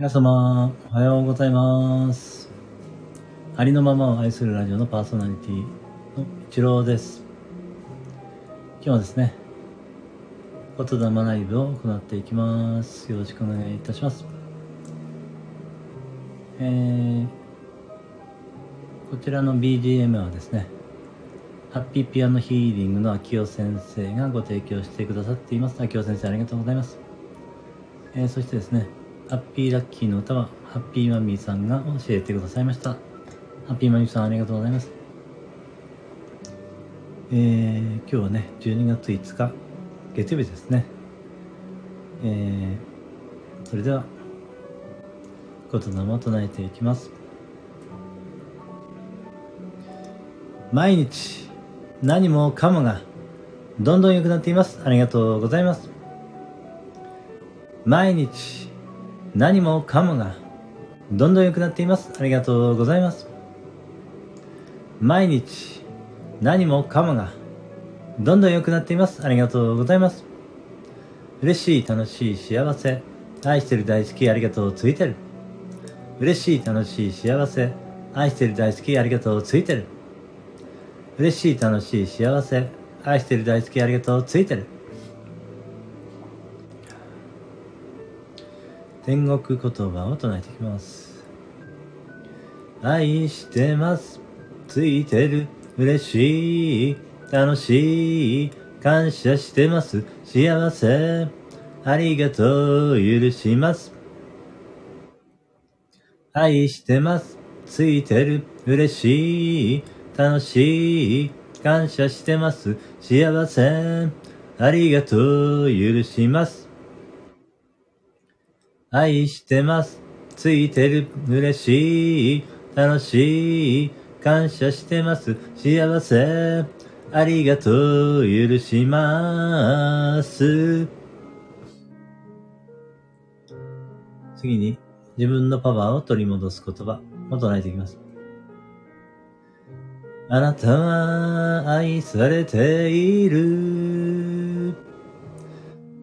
皆様、おはようございます。ありのままを愛するラジオのパーソナリティの一郎です。今日はですね、言霊ライブを行っていきます。よろしくお願いいたします。えー、こちらの BGM はですね、ハッピーピアノヒーリングの秋代先生がご提供してくださっています。秋代先生ありがとうございます。えーそしてですね、ハッピーラッキーの歌は、ハッピーマミーさんが教えてくださいました。ハッピーマミーさんありがとうございます。えー、今日はね、12月5日、月曜日ですね。えー、それでは、言霊を唱えていきます。毎日、何もかもが、どんどん良くなっています。ありがとうございます。毎日何もかもがどんどん良くなっています。ありがとうございます。毎日何もかもがどんどん良くなっています。ありがとうございます。嬉しい、楽しい、幸せ。愛してる、大好き、ありがとう、ついてる。嬉しい、楽しい、幸せ。愛してる、大好き、ありがとう、ついてる。嬉しい、楽しい、幸せ。愛してる、大好き、ありがとう、ついてる。天国言葉を唱えていきます。愛してます。ついてる。嬉しい。楽しい。感謝してます。幸せ。ありがとう。許します。愛してます。ついてる。嬉しい。楽しい。感謝してます。幸せ。ありがとう。許します。愛してます。ついてる。嬉しい。楽しい。感謝してます。幸せ。ありがとう。許します。次に、自分のパワーを取り戻す言葉を唱えていきます。あなたは愛されている。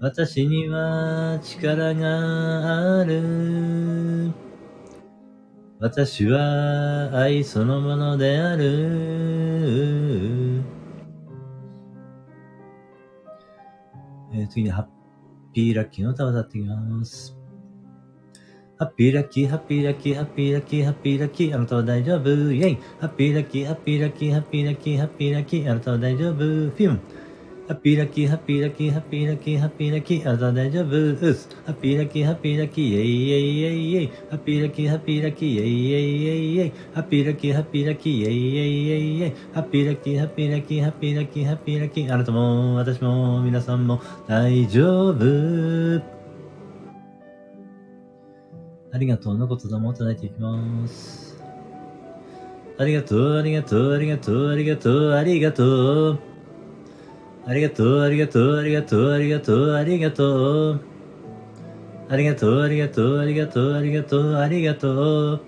私には力がある。私は愛そのものである。えー次にハッピーラッキーの歌を歌っていきます。ハッピーラッキー、ハッピーラッキー、ハッピーラッキー、ハッピーラッキー、あなたは大丈夫、イェイハッピーラッキー、ハッピーラッキー、ハッピーラッキー、ハッピーラッキー、あなたは大丈夫、フィムハッピーラッキー、ハッピーラッキー、ハッピーラッキー、ハッピーラッキー、あなたは大丈夫、ウスハッピーラッキー、ハッピーラッキー、イェイイェイイェイイェイハッピーラッキー、ハッピーラッキー、イェイイェイイェイイェイハッピーラッキー、ハッピーラッキー、イェイイェイイェイイェイハッピーラッキー、ハッピーラッキー、ハッピーラッキー、ハッピーラッキー、あなたも、私も、皆さんも、大丈夫。ありがとうの言霊を唱えていきます。ありがとう、ありがとう、ありがとう、ありがとう、ありがとう。ありがとう、ありがとう、ありがとう、ありがとう、ありがとう。ありがとう、ありがとう、ありがとう、ありがとう、ありがとう。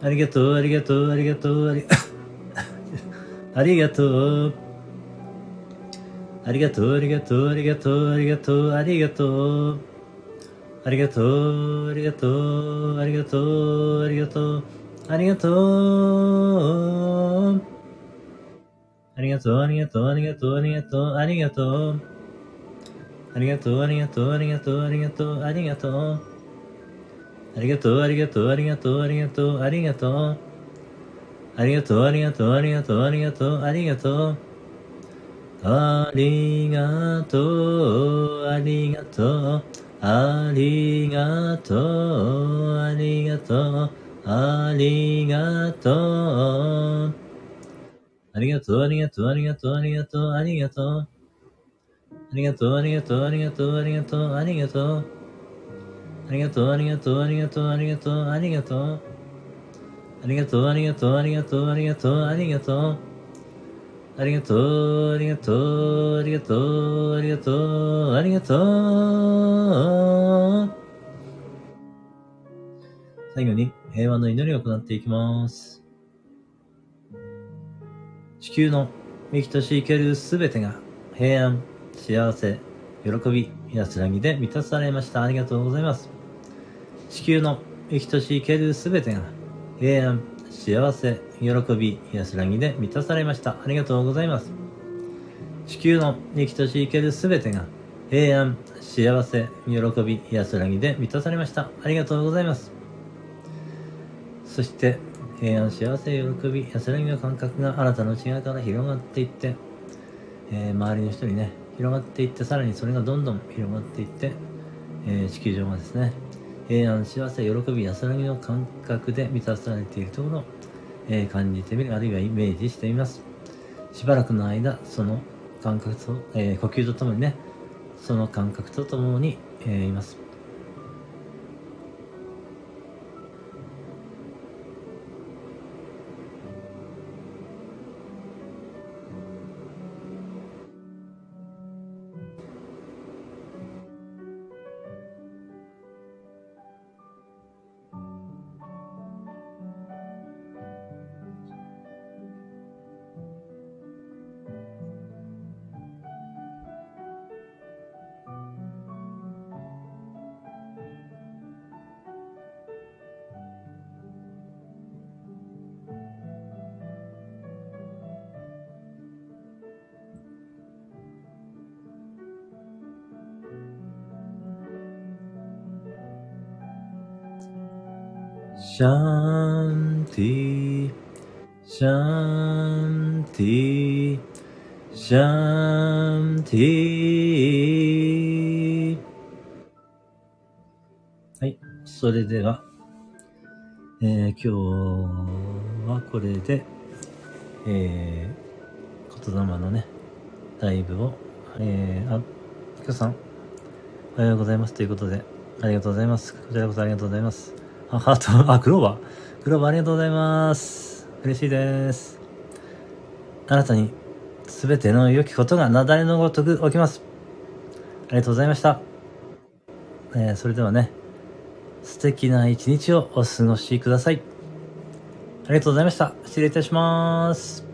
ありがとう、ありがとう、ありがとう、ありありがとう。ありがとう、ありがとう、ありがとう、ありがとう、ありがとう。ありがとう、ありがとう、ありがとう、ありがとう、ありがとう。ありがとう、ありがとう、ありがとう、ありがとう、ありがとう。ありがとう、ありがとう、ありがとう、ありがとう、ありがとう。ありがとう、ありがとう、ありがとう、ありがとう、ありがとう。ありがとう、ありがとう、ありがとう、ありがとう、ありがとう。ありがとう、ありがとう。ありがとう、ありがとう、ありがとう。ありがとう、ありがとう、ありがとう、ありがとう、ありがとう。ありがとう、ありがとう、ありがとう、ありがとう、ありがとう。ありがとう、ありがとう、ありがとう、ありがとう、ありがとう。ありがとう、ありがとう、ありがとう、ありがとう、ありがとう。ありがとう、ありがとう、ありがとう、ありがとう、ありがとう。最後に平和の祈りを行っていきます。地球の生きとし生けるすべてが平安、幸せ、喜び、安らぎで満たされました。ありがとうございます。地球の生きとし生けるすべてが平安、幸せ、喜び、安らぎで満たされました。ありがとうございます。地球の生きとし生けるすべてが平安、幸せ、喜び、安らぎで満たされました。ありがとうございます。そして、平安、幸せ、喜び、安らぎの感覚があなたの内側から広がっていって、えー、周りの人にね、広がっていって、さらにそれがどんどん広がっていって、えー、地球上がですね、平安、幸せ、喜び、安らぎの感覚で満たされているところを、えー、感じてみる、あるいはイメージしてみます。しばらくの間、その感覚と、え、呼吸とともにね、その感覚とともに、え、います。シャンティ、シャンティ、シャンティ。はい。それでは、えー、今日はこれで、えー、言霊のね、ライブを、えー、あ、きょさん、おはようございますということで、ありがとうございます。こちらこそありがとうございます。あ、ハート、あ、クローバー。クローバーありがとうございます。嬉しいです。あなたに全ての良きことが雪崩のごとく起きます。ありがとうございました。えー、それではね、素敵な一日をお過ごしください。ありがとうございました。失礼いたします。